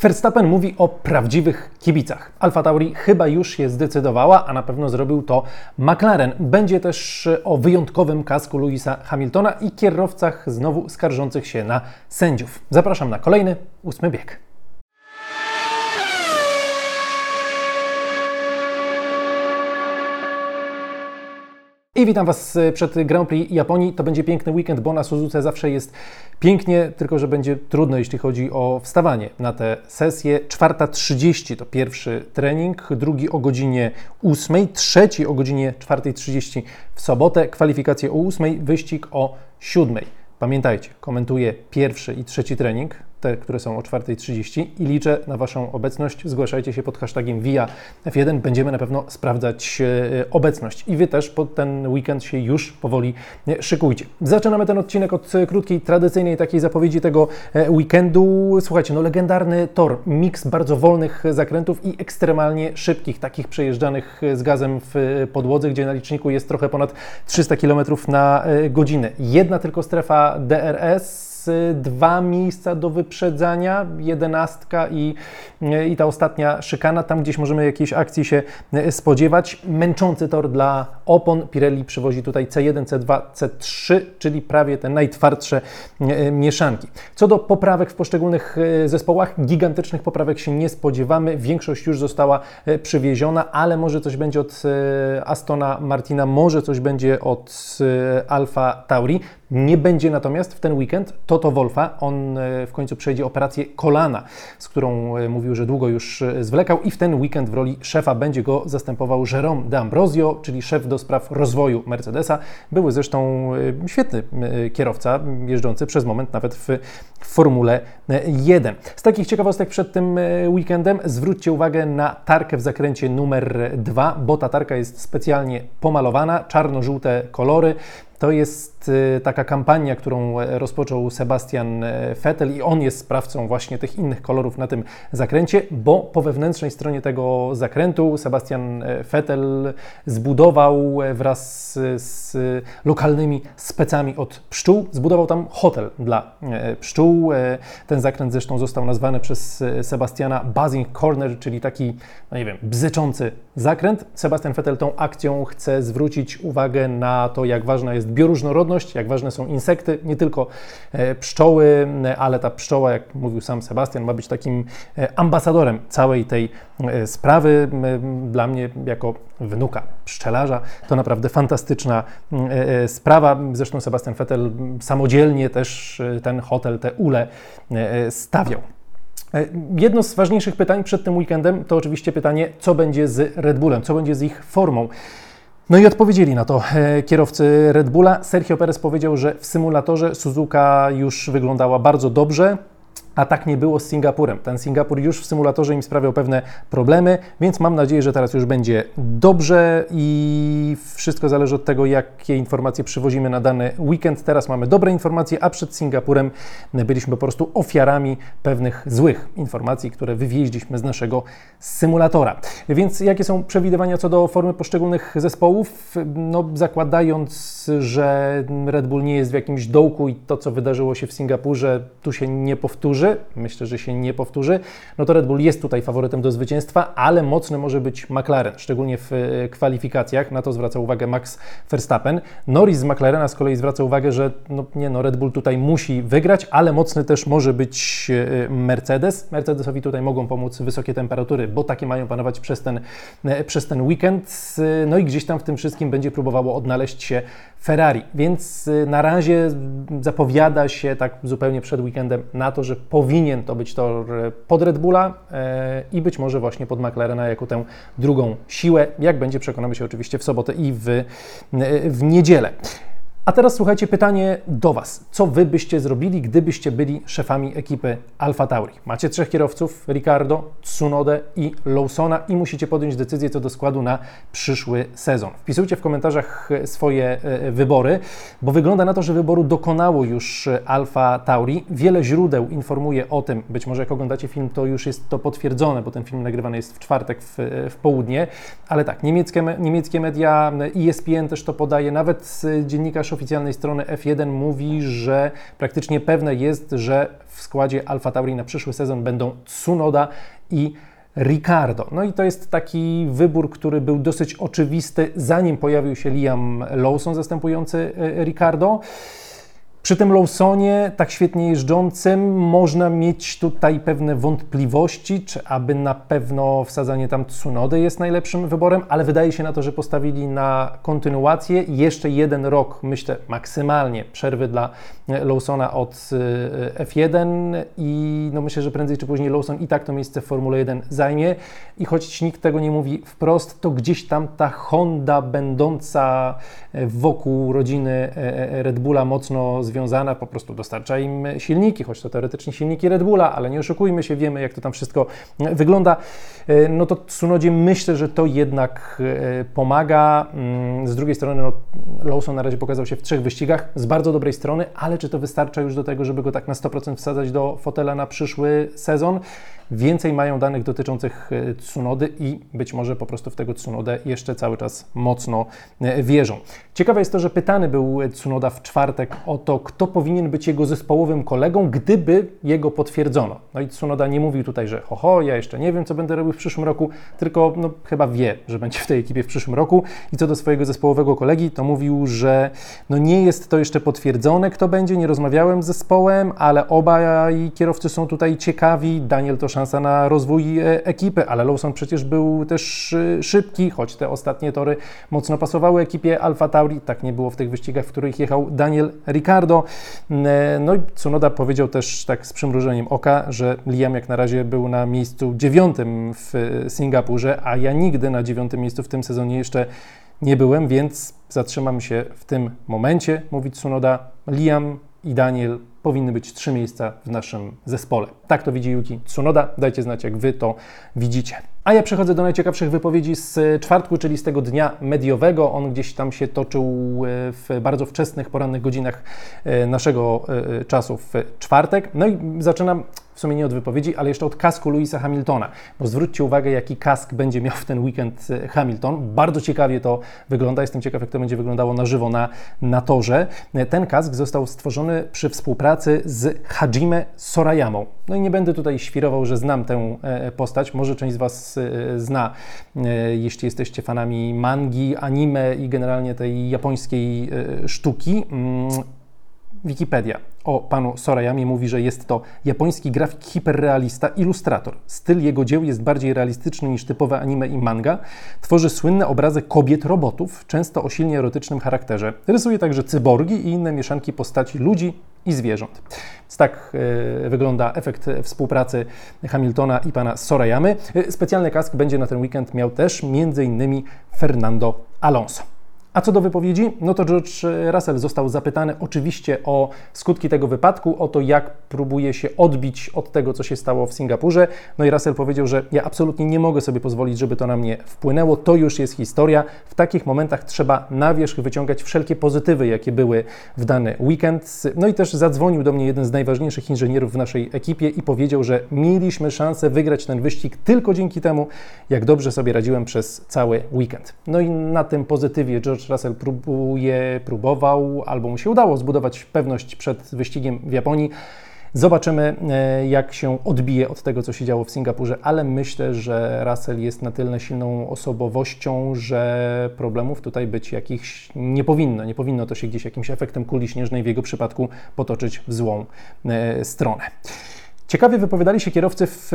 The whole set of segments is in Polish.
Verstappen mówi o prawdziwych kibicach. Alfa Tauri chyba już się zdecydowała, a na pewno zrobił to McLaren. Będzie też o wyjątkowym kasku Louisa Hamiltona i kierowcach znowu skarżących się na sędziów. Zapraszam na kolejny ósmy bieg. I witam Was przed Grand Prix Japonii. To będzie piękny weekend, bo na Suzuce zawsze jest pięknie, tylko że będzie trudno, jeśli chodzi o wstawanie na tę sesję. 4.30 to pierwszy trening, drugi o godzinie 8, trzeci o godzinie 4.30 w sobotę, kwalifikacje o 8, wyścig o 7. Pamiętajcie, komentuję pierwszy i trzeci trening, te, które są o 4.30 i liczę na Waszą obecność. Zgłaszajcie się pod hashtagiem VIA F1. Będziemy na pewno sprawdzać e, obecność. I Wy też pod ten weekend się już powoli e, szykujcie. Zaczynamy ten odcinek od e, krótkiej, tradycyjnej takiej zapowiedzi tego weekendu. Słuchajcie, no legendarny tor, miks bardzo wolnych zakrętów i ekstremalnie szybkich, takich przejeżdżanych z gazem w podłodze, gdzie na liczniku jest trochę ponad 300 km na godzinę. Jedna tylko strefa DRS, dwa miejsca do wyprzedzania, jedenastka i, i ta ostatnia szykana. Tam gdzieś możemy jakiejś akcji się spodziewać. Męczący tor dla opon. Pirelli przywozi tutaj C1, C2, C3, czyli prawie te najtwardsze e, mieszanki. Co do poprawek w poszczególnych e, zespołach, gigantycznych poprawek się nie spodziewamy. Większość już została e, przywieziona, ale może coś będzie od Astona Martina, może coś będzie od Alfa Tauri. Nie będzie natomiast w ten weekend Toto Wolfa. On e, w końcu przejdzie operację kolana, z którą e, mówił, że długo już e, zwlekał i w ten weekend w roli szefa będzie go zastępował Jerome D'Ambrosio, czyli szef do spraw rozwoju Mercedesa. Były zresztą świetny kierowca, jeżdżący przez moment nawet w Formule 1. Z takich ciekawostek przed tym weekendem zwróćcie uwagę na tarkę w zakręcie numer 2, bo ta tarka jest specjalnie pomalowana, czarno-żółte kolory. To jest y, taka kampania, którą e, rozpoczął Sebastian e, Vettel i on jest sprawcą właśnie tych innych kolorów na tym zakręcie, bo po wewnętrznej stronie tego zakrętu Sebastian e, Vettel zbudował wraz z lokalnymi specami od pszczół, zbudował tam hotel dla pszczół. Ten zakręt zresztą został nazwany przez Sebastiana Buzzing Corner, czyli taki, no nie wiem, bzyczący zakręt. Sebastian Vettel tą akcją chce zwrócić uwagę na to, jak ważna jest bioróżnorodność, jak ważne są insekty, nie tylko e, pszczoły, ale ta pszczoła, jak mówił sam Sebastian, ma być takim e, ambasadorem całej tej e, sprawy. Dla mnie, jako wnuka pszczelarza, to naprawdę fantastyczna sprawa. Zresztą Sebastian Vettel samodzielnie też ten hotel, te ule stawiał. Jedno z ważniejszych pytań przed tym weekendem to oczywiście pytanie, co będzie z Red Bullem, co będzie z ich formą. No i odpowiedzieli na to e, kierowcy Red Bulla. Sergio Perez powiedział, że w symulatorze Suzuka już wyglądała bardzo dobrze. A tak nie było z Singapurem. Ten Singapur już w symulatorze im sprawiał pewne problemy, więc mam nadzieję, że teraz już będzie dobrze i wszystko zależy od tego, jakie informacje przywozimy na dany weekend. Teraz mamy dobre informacje, a przed Singapurem byliśmy po prostu ofiarami pewnych złych informacji, które wywieźliśmy z naszego symulatora. Więc jakie są przewidywania co do formy poszczególnych zespołów? No, zakładając, że Red Bull nie jest w jakimś dołku i to, co wydarzyło się w Singapurze, tu się nie powtórzy myślę, że się nie powtórzy, no to Red Bull jest tutaj faworytem do zwycięstwa, ale mocny może być McLaren, szczególnie w e, kwalifikacjach, na to zwraca uwagę Max Verstappen. Norris z McLarena z kolei zwraca uwagę, że no nie no, Red Bull tutaj musi wygrać, ale mocny też może być e, Mercedes. Mercedesowi tutaj mogą pomóc wysokie temperatury, bo takie mają panować przez ten, e, przez ten weekend. No i gdzieś tam w tym wszystkim będzie próbowało odnaleźć się Ferrari, więc na razie zapowiada się tak zupełnie przed weekendem na to, że powinien to być tor e, pod Red Bulla e, i być może właśnie pod McLarena jako tę drugą siłę. Jak będzie, przekonamy się oczywiście w sobotę i w, e, w niedzielę. A teraz słuchajcie, pytanie do Was. Co Wy byście zrobili, gdybyście byli szefami ekipy Alfa Tauri? Macie trzech kierowców, Ricardo, Tsunodę i Lawsona i musicie podjąć decyzję co do składu na przyszły sezon. Wpisujcie w komentarzach swoje e, wybory, bo wygląda na to, że wyboru dokonało już Alfa Tauri. Wiele źródeł informuje o tym, być może jak oglądacie film, to już jest to potwierdzone, bo ten film nagrywany jest w czwartek w, w południe, ale tak, niemieckie, niemieckie media, ESPN też to podaje, nawet dziennikarz oficjalnej strony F1 mówi, że praktycznie pewne jest, że w składzie Alfa Tauri na przyszły sezon będą Tsunoda i Ricardo. No i to jest taki wybór, który był dosyć oczywisty, zanim pojawił się Liam Lawson zastępujący e, Ricardo. Przy tym Lawsonie, tak świetnie jeżdżącym, można mieć tutaj pewne wątpliwości, czy aby na pewno wsadzanie tam Tsunody jest najlepszym wyborem, ale wydaje się na to, że postawili na kontynuację. Jeszcze jeden rok, myślę, maksymalnie przerwy dla Lawsona od e, F1 i no myślę, że prędzej czy później Lawson i tak to miejsce w Formule 1 zajmie. I choć nikt tego nie mówi wprost, to gdzieś tam ta Honda będąca wokół rodziny e, e, Red Bulla mocno związana, po prostu dostarcza im silniki, choć to teoretycznie silniki Red Bulla, ale nie oszukujmy się, wiemy jak to tam wszystko wygląda. E, no to Tsunodzie myślę, że to jednak pomaga. Mm, z drugiej strony no, Lawson na razie pokazał się w trzech wyścigach z bardzo dobrej strony, ale czy to wystarcza już do tego, żeby go tak na 100% wsadzać do fotela na przyszły sezon? Więcej mają danych dotyczących Tsunody i być może po prostu w tego Tsunodę jeszcze cały czas mocno wierzą. Ciekawe jest to, że pytany był Tsunoda w czwartek o to, kto powinien być jego zespołowym kolegą, gdyby jego potwierdzono. No i Tsunoda nie mówił tutaj, że ho, ho ja jeszcze nie wiem, co będę robił w przyszłym roku, tylko no, chyba wie, że będzie w tej ekipie w przyszłym roku. I co do swojego zespołowego kolegi, to mówił, że no nie jest to jeszcze potwierdzone, kto będzie, nie rozmawiałem z zespołem, ale obaj kierowcy są tutaj ciekawi. Daniel to szansa na rozwój e, ekipy, ale Lawson przecież był też e, szybki, choć te ostatnie tory mocno pasowały ekipie Alfa Tauri. Tak nie było w tych wyścigach, w których jechał Daniel Ricardo. E, no i Tsunoda powiedział też tak z przymrużeniem oka, że Liam jak na razie był na miejscu dziewiątym w Singapurze, a ja nigdy na dziewiątym miejscu w tym sezonie jeszcze nie byłem, więc zatrzymam się w tym momencie, mówi Tsunoda. Liam i Daniel powinny być trzy miejsca w naszym zespole. Tak to widzi Yuki Tsunoda. Dajcie znać, jak Wy to widzicie. A ja przechodzę do najciekawszych wypowiedzi z czwartku, czyli z tego dnia mediowego. On gdzieś tam się toczył e, w bardzo wczesnych, porannych godzinach e, naszego e, czasu w czwartek. No i zaczynam w sumie nie od wypowiedzi, ale jeszcze od kasku Louisa Hamiltona, bo zwróćcie uwagę, jaki kask będzie miał w ten weekend Hamilton. Bardzo ciekawie to wygląda. Jestem ciekaw, jak to będzie wyglądało na żywo na, na torze. Ten kask został stworzony przy współpracy z Hajime Sorayamą. No i nie będę tutaj świrował, że znam tę postać. Może część z Was Y, zna, y, jeśli jesteście fanami mangi, anime i generalnie tej japońskiej y, sztuki. Mm, Wikipedia o panu Sorayamie mówi, że jest to japoński grafik hiperrealista, ilustrator. Styl jego dzieł jest bardziej realistyczny niż typowe anime i manga. Tworzy słynne obrazy kobiet robotów, często o silnie erotycznym charakterze. Rysuje także cyborgi i inne mieszanki postaci ludzi i zwierząt. Tak y, wygląda efekt współpracy Hamiltona i pana Sorayamy. Y, specjalny kask będzie na ten weekend miał też m.in. Fernando Alonso. A co do wypowiedzi, no to George Russell został zapytany oczywiście o skutki tego wypadku, o to, jak próbuje się odbić od tego, co się stało w Singapurze. No i Russell powiedział, że ja absolutnie nie mogę sobie pozwolić, żeby to na mnie wpłynęło. To już jest historia. W takich momentach trzeba na wierzch wyciągać wszelkie pozytywy, jakie były w dany weekend. No i też zadzwonił do mnie jeden z najważniejszych inżynierów w naszej ekipie i powiedział, że mieliśmy szansę wygrać ten wyścig tylko dzięki temu, jak dobrze sobie radziłem przez cały weekend. No i na tym pozytywie George George Russell próbuje, próbował, albo mu się udało zbudować pewność przed wyścigiem w Japonii. Zobaczymy, e, jak się odbije od tego, co się działo w Singapurze, ale myślę, że Russell jest na tyle silną osobowością, że problemów tutaj być jakichś nie powinno. Nie powinno to się gdzieś jakimś efektem kuli śnieżnej w jego przypadku potoczyć w złą e, stronę. Ciekawie wypowiadali się kierowcy w,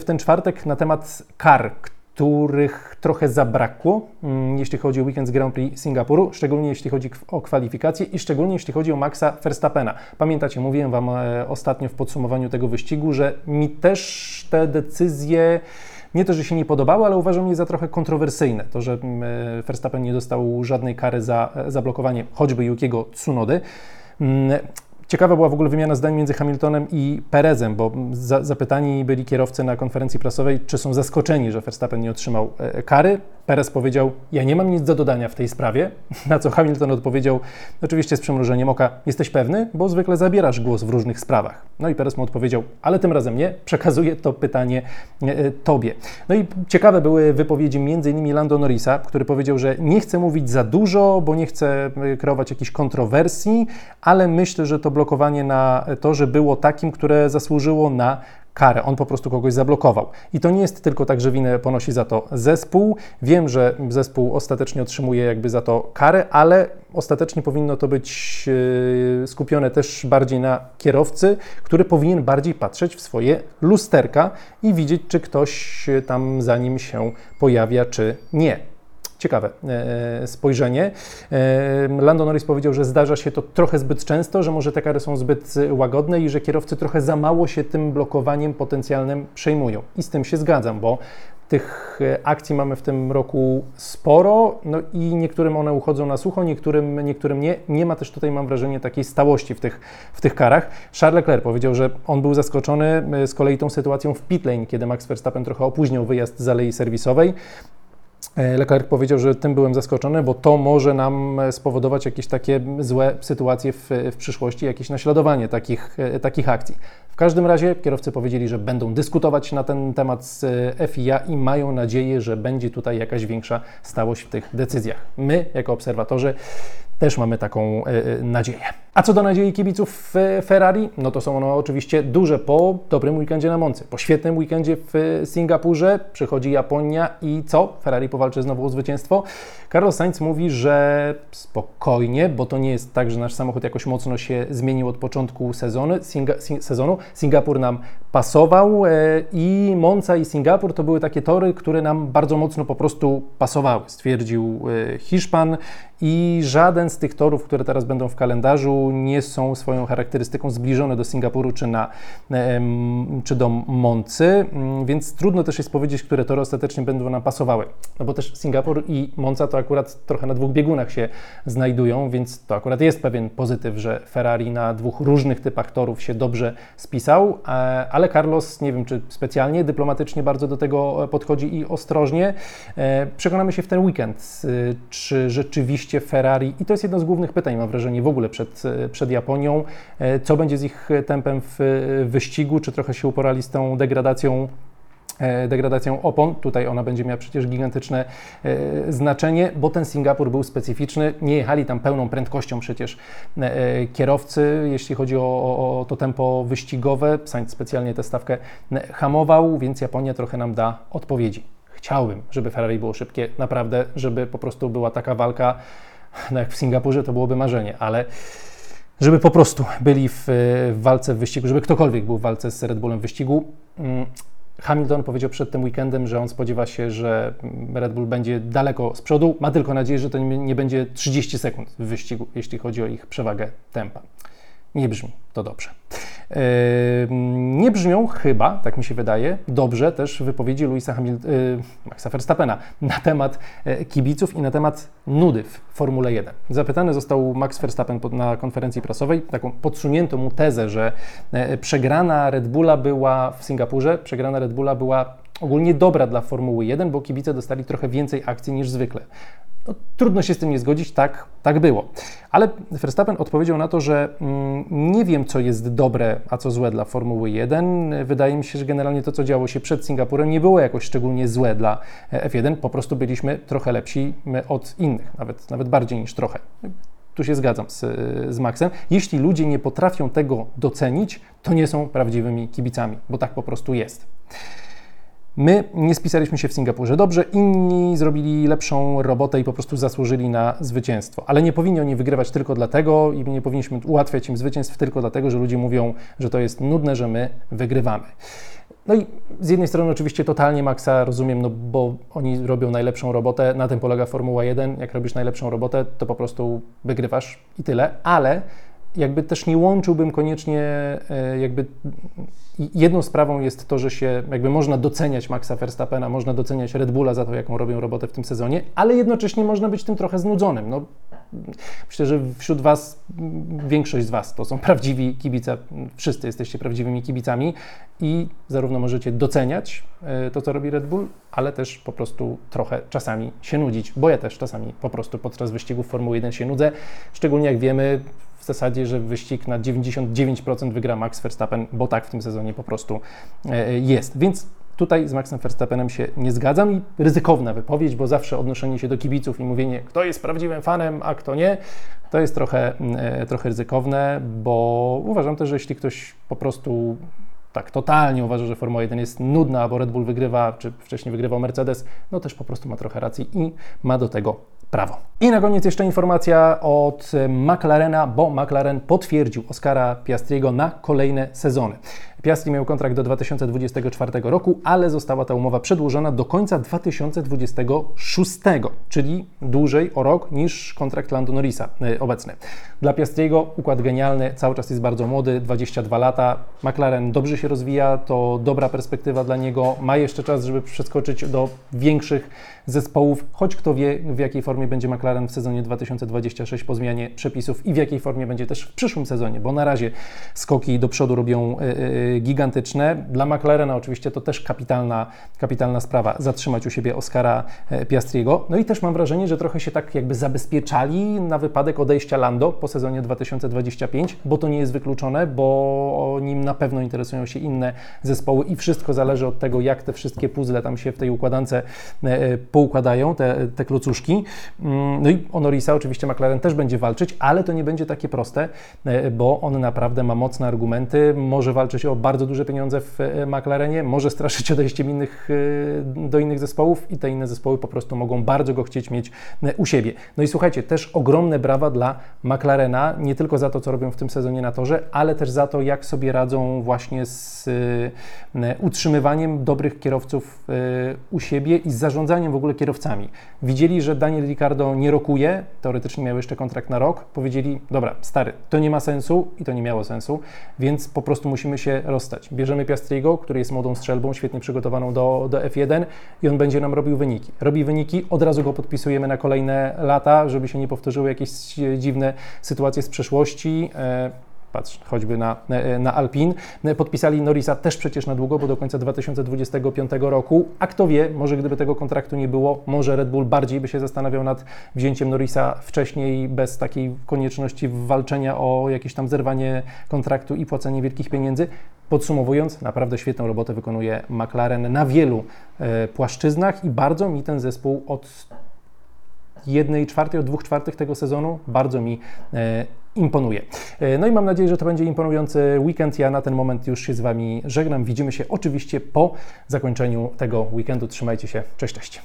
w ten czwartek na temat kar, których trochę zabrakło, mm, jeśli chodzi o weekend z Grand Prix Singapuru, szczególnie jeśli chodzi o kwalifikacje i szczególnie jeśli chodzi o Maxa Verstappena. Pamiętacie, mówiłem Wam e, ostatnio w podsumowaniu tego wyścigu, że mi też te decyzje nie to, że się nie podobały, ale uważam je za trochę kontrowersyjne. To, że mm, e, Verstappen nie dostał żadnej kary za e, zablokowanie choćby Yukiego Tsunody. Ciekawa była w ogóle wymiana zdań między Hamiltonem i Perezem, bo za, zapytani byli kierowcy na konferencji prasowej, czy są zaskoczeni, że Verstappen nie otrzymał e, kary. Perez powiedział: Ja nie mam nic do dodania w tej sprawie. Na co Hamilton odpowiedział: Oczywiście z przymrużeniem oka, jesteś pewny, bo zwykle zabierasz głos w różnych sprawach. No i Perez mu odpowiedział: Ale tym razem nie, przekazuję to pytanie e, tobie. No i ciekawe były wypowiedzi m.in. Lando Norrisa, który powiedział, że nie chce mówić za dużo, bo nie chce e, kreować jakichś kontrowersji, ale myślę, że to blokowanie na torze było takim, które zasłużyło na karę. On po prostu kogoś zablokował. I to nie jest tylko tak, że winę ponosi za to zespół. Wiem, że zespół ostatecznie otrzymuje jakby za to karę, ale ostatecznie powinno to być e, skupione też bardziej na kierowcy, który powinien bardziej patrzeć w swoje lusterka i widzieć, czy ktoś tam za nim się pojawia, czy nie. Ciekawe e, spojrzenie. E, Lando Norris powiedział, że zdarza się to trochę zbyt często, że może te kary są zbyt łagodne i że kierowcy trochę za mało się tym blokowaniem potencjalnym przejmują. I z tym się zgadzam, bo tych e, akcji mamy w tym roku sporo, no i niektórym one uchodzą na sucho, niektórym, niektórym nie. Nie ma też tutaj, mam wrażenie, takiej stałości w tych, w tych karach. Charles Leclerc powiedział, że on był zaskoczony z kolei tą sytuacją w pit lane, kiedy Max Verstappen trochę opóźnił wyjazd z alei serwisowej. E, Leclerc powiedział, że tym byłem zaskoczony, bo to może nam spowodować jakieś takie złe sytuacje w, w przyszłości, jakieś naśladowanie takich, e, takich akcji. W każdym razie kierowcy powiedzieli, że będą dyskutować na ten temat z e, FIA i mają nadzieję, że będzie tutaj jakaś większa stałość w tych decyzjach. My, jako obserwatorzy, też mamy taką nadzieję. A co do nadziei kibiców Ferrari, no to są one oczywiście duże po dobrym weekendzie na Moncy. Po świetnym weekendzie w Singapurze przychodzi Japonia i co? Ferrari powalczy znowu o zwycięstwo. Carlos Sainz mówi, że spokojnie, bo to nie jest tak, że nasz samochód jakoś mocno się zmienił od początku sezonu. Singa, sezonu. Singapur nam pasował e, i Monza i Singapur to były takie tory, które nam bardzo mocno po prostu pasowały, stwierdził e, Hiszpan i żaden z tych torów, które teraz będą w kalendarzu, nie są swoją charakterystyką zbliżone do Singapuru czy, na, czy do Moncy, mm, więc trudno też jest powiedzieć, które tory ostatecznie będą nam pasowały. No bo też Singapur i Monza to akurat trochę na dwóch biegunach się znajdują, więc to akurat jest pewien pozytyw, że Ferrari na dwóch różnych typach torów się dobrze spisał, e, ale Carlos, nie wiem czy specjalnie, dyplomatycznie bardzo do tego podchodzi i ostrożnie. E, przekonamy się w ten weekend, czy rzeczywiście Ferrari, i to jest jedno z głównych pytań, mam wrażenie, w ogóle przed przed Japonią. E, co będzie z ich tempem w wyścigu? Czy trochę się uporali z tą degradacją degradacją opon. Tutaj ona będzie miała przecież gigantyczne znaczenie, bo ten Singapur był specyficzny. Nie jechali tam pełną prędkością przecież kierowcy, jeśli chodzi o, o, o to tempo wyścigowe. Sainz specjalnie tę stawkę hamował, więc Japonia trochę nam da odpowiedzi. Chciałbym, żeby Ferrari było szybkie, naprawdę, żeby po prostu była taka walka, no jak w Singapurze to byłoby marzenie, ale żeby po prostu byli w, w walce w wyścigu, żeby ktokolwiek był w walce z Red Bullem w wyścigu. Mm, Hamilton powiedział przed tym weekendem, że on spodziewa się, że Red Bull będzie daleko z przodu. Ma tylko nadzieję, że to nie będzie 30 sekund w wyścigu, jeśli chodzi o ich przewagę tempa. Nie brzmi to dobrze. Nie brzmią chyba, tak mi się wydaje, dobrze też wypowiedzi Luisa Hamilton, y, Maxa Verstappena na temat e, kibiców i na temat nudy w Formule 1. Zapytany został Max Verstappen na konferencji prasowej, taką podsunięto mu tezę, że e, przegrana Red Bulla była w Singapurze, przegrana Red Bulla była ogólnie dobra dla Formuły 1, bo kibice dostali trochę więcej akcji niż zwykle. No, trudno się z tym nie zgodzić, tak, tak było. Ale Verstappen odpowiedział na to, że mm, nie wiem, co jest dobre, a co złe dla Formuły 1. Wydaje mi się, że generalnie to, co działo się przed Singapurem, nie było jakoś szczególnie złe dla e, F1. Po prostu byliśmy trochę lepsi od innych, nawet, nawet bardziej niż trochę. Tu się zgadzam z, z Maxem. Jeśli ludzie nie potrafią tego docenić, to nie są prawdziwymi kibicami, bo tak po prostu jest. My nie spisaliśmy się w Singapurze dobrze, inni zrobili lepszą robotę i po prostu zasłużyli na zwycięstwo. Ale nie powinni oni wygrywać tylko dlatego i nie powinniśmy ułatwiać im zwycięstw tylko dlatego, że ludzie mówią, że to jest nudne, że my wygrywamy. No i z jednej strony oczywiście totalnie Maxa rozumiem, no bo oni robią najlepszą robotę, na tym polega Formuła 1. Jak robisz najlepszą robotę, to po prostu wygrywasz i tyle, ale jakby też nie łączyłbym koniecznie e, jakby jedną sprawą jest to, że się jakby można doceniać Maxa Verstappena, można doceniać Red Bulla za to, jaką robią robotę w tym sezonie, ale jednocześnie można być tym trochę znudzonym. No, myślę, że wśród Was większość z Was to są prawdziwi kibice, wszyscy jesteście prawdziwymi kibicami i zarówno możecie doceniać e, to, co robi Red Bull, ale też po prostu trochę czasami się nudzić, bo ja też czasami po prostu podczas wyścigów Formuły 1 się nudzę, szczególnie jak wiemy, w zasadzie, że wyścig na 99% wygra Max Verstappen, bo tak w tym sezonie po prostu e, jest. Więc Tutaj z Maxem Verstappenem się nie zgadzam i ryzykowna wypowiedź, bo zawsze odnoszenie się do kibiców i mówienie, kto jest prawdziwym fanem, a kto nie, to jest trochę, e, trochę ryzykowne, bo uważam też, że jeśli ktoś po prostu tak totalnie uważa, że Formuła 1 jest nudna, bo Red Bull wygrywa, czy wcześniej wygrywał Mercedes, no też po prostu ma trochę racji i ma do tego prawo. I na koniec jeszcze informacja od McLarena, bo McLaren potwierdził Oscara Piastriego na kolejne sezony. Piastri miał kontrakt do 2024 roku, ale została ta umowa przedłużona do końca 2026, czyli dłużej o rok niż kontrakt Lando Norrisa e, obecny. Dla Piastriego układ genialny, cały czas jest bardzo młody, 22 lata. McLaren dobrze się rozwija, to dobra perspektywa dla niego. Ma jeszcze czas, żeby przeskoczyć do większych zespołów, choć kto wie, w jakiej formie będzie McLaren w sezonie 2026 po zmianie przepisów i w jakiej formie będzie też w przyszłym sezonie, bo na razie skoki do przodu robią e, gigantyczne. Dla McLarena oczywiście to też kapitalna, kapitalna sprawa, zatrzymać u siebie Oscara e, Piastriego. No i też mam wrażenie, że trochę się tak jakby zabezpieczali na wypadek odejścia Lando po sezonie 2025, bo to nie jest wykluczone, bo nim na pewno interesują się inne zespoły i wszystko zależy od tego, jak te wszystkie puzzle tam się w tej układance e, e, poukładają, te, te klocuszki. Mm, no i o Norrisa oczywiście McLaren też będzie walczyć, ale to nie będzie takie proste, bo on naprawdę ma mocne argumenty, może walczyć o bardzo duże pieniądze w McLarenie, może straszyć odejściem innych, do innych zespołów i te inne zespoły po prostu mogą bardzo go chcieć mieć u siebie. No i słuchajcie, też ogromne brawa dla McLarena, nie tylko za to, co robią w tym sezonie na torze, ale też za to, jak sobie radzą właśnie z e, utrzymywaniem dobrych kierowców e, u siebie i z zarządzaniem w ogóle kierowcami. Widzieli, że Daniel Ricciardo nie rokuje, teoretycznie miał jeszcze kontrakt na rok, powiedzieli, dobra, stary, to nie ma sensu i to nie miało sensu, więc po prostu musimy się rozstać. Bierzemy Piastriego, który jest młodą strzelbą, świetnie przygotowaną do, do F1 i on będzie nam robił wyniki. Robi wyniki, od razu go podpisujemy na kolejne lata, żeby się nie powtórzyły jakieś dziwne sytuacje z przeszłości. E, patrz, choćby na, na Alpin. Podpisali Norisa też przecież na długo, bo do końca 2025 roku. A kto wie, może gdyby tego kontraktu nie było, może Red Bull bardziej by się zastanawiał nad wzięciem Norisa wcześniej, bez takiej konieczności walczenia o jakieś tam zerwanie kontraktu i płacenie wielkich pieniędzy. Podsumowując, naprawdę świetną robotę wykonuje McLaren na wielu e, płaszczyznach i bardzo mi ten zespół od jednej czwartej, od dwóch czwartych tego sezonu bardzo mi e, imponuje. E, no i mam nadzieję, że to będzie imponujący weekend. Ja na ten moment już się z Wami żegnam. Widzimy się oczywiście po zakończeniu tego weekendu. Trzymajcie się. Cześć, cześć.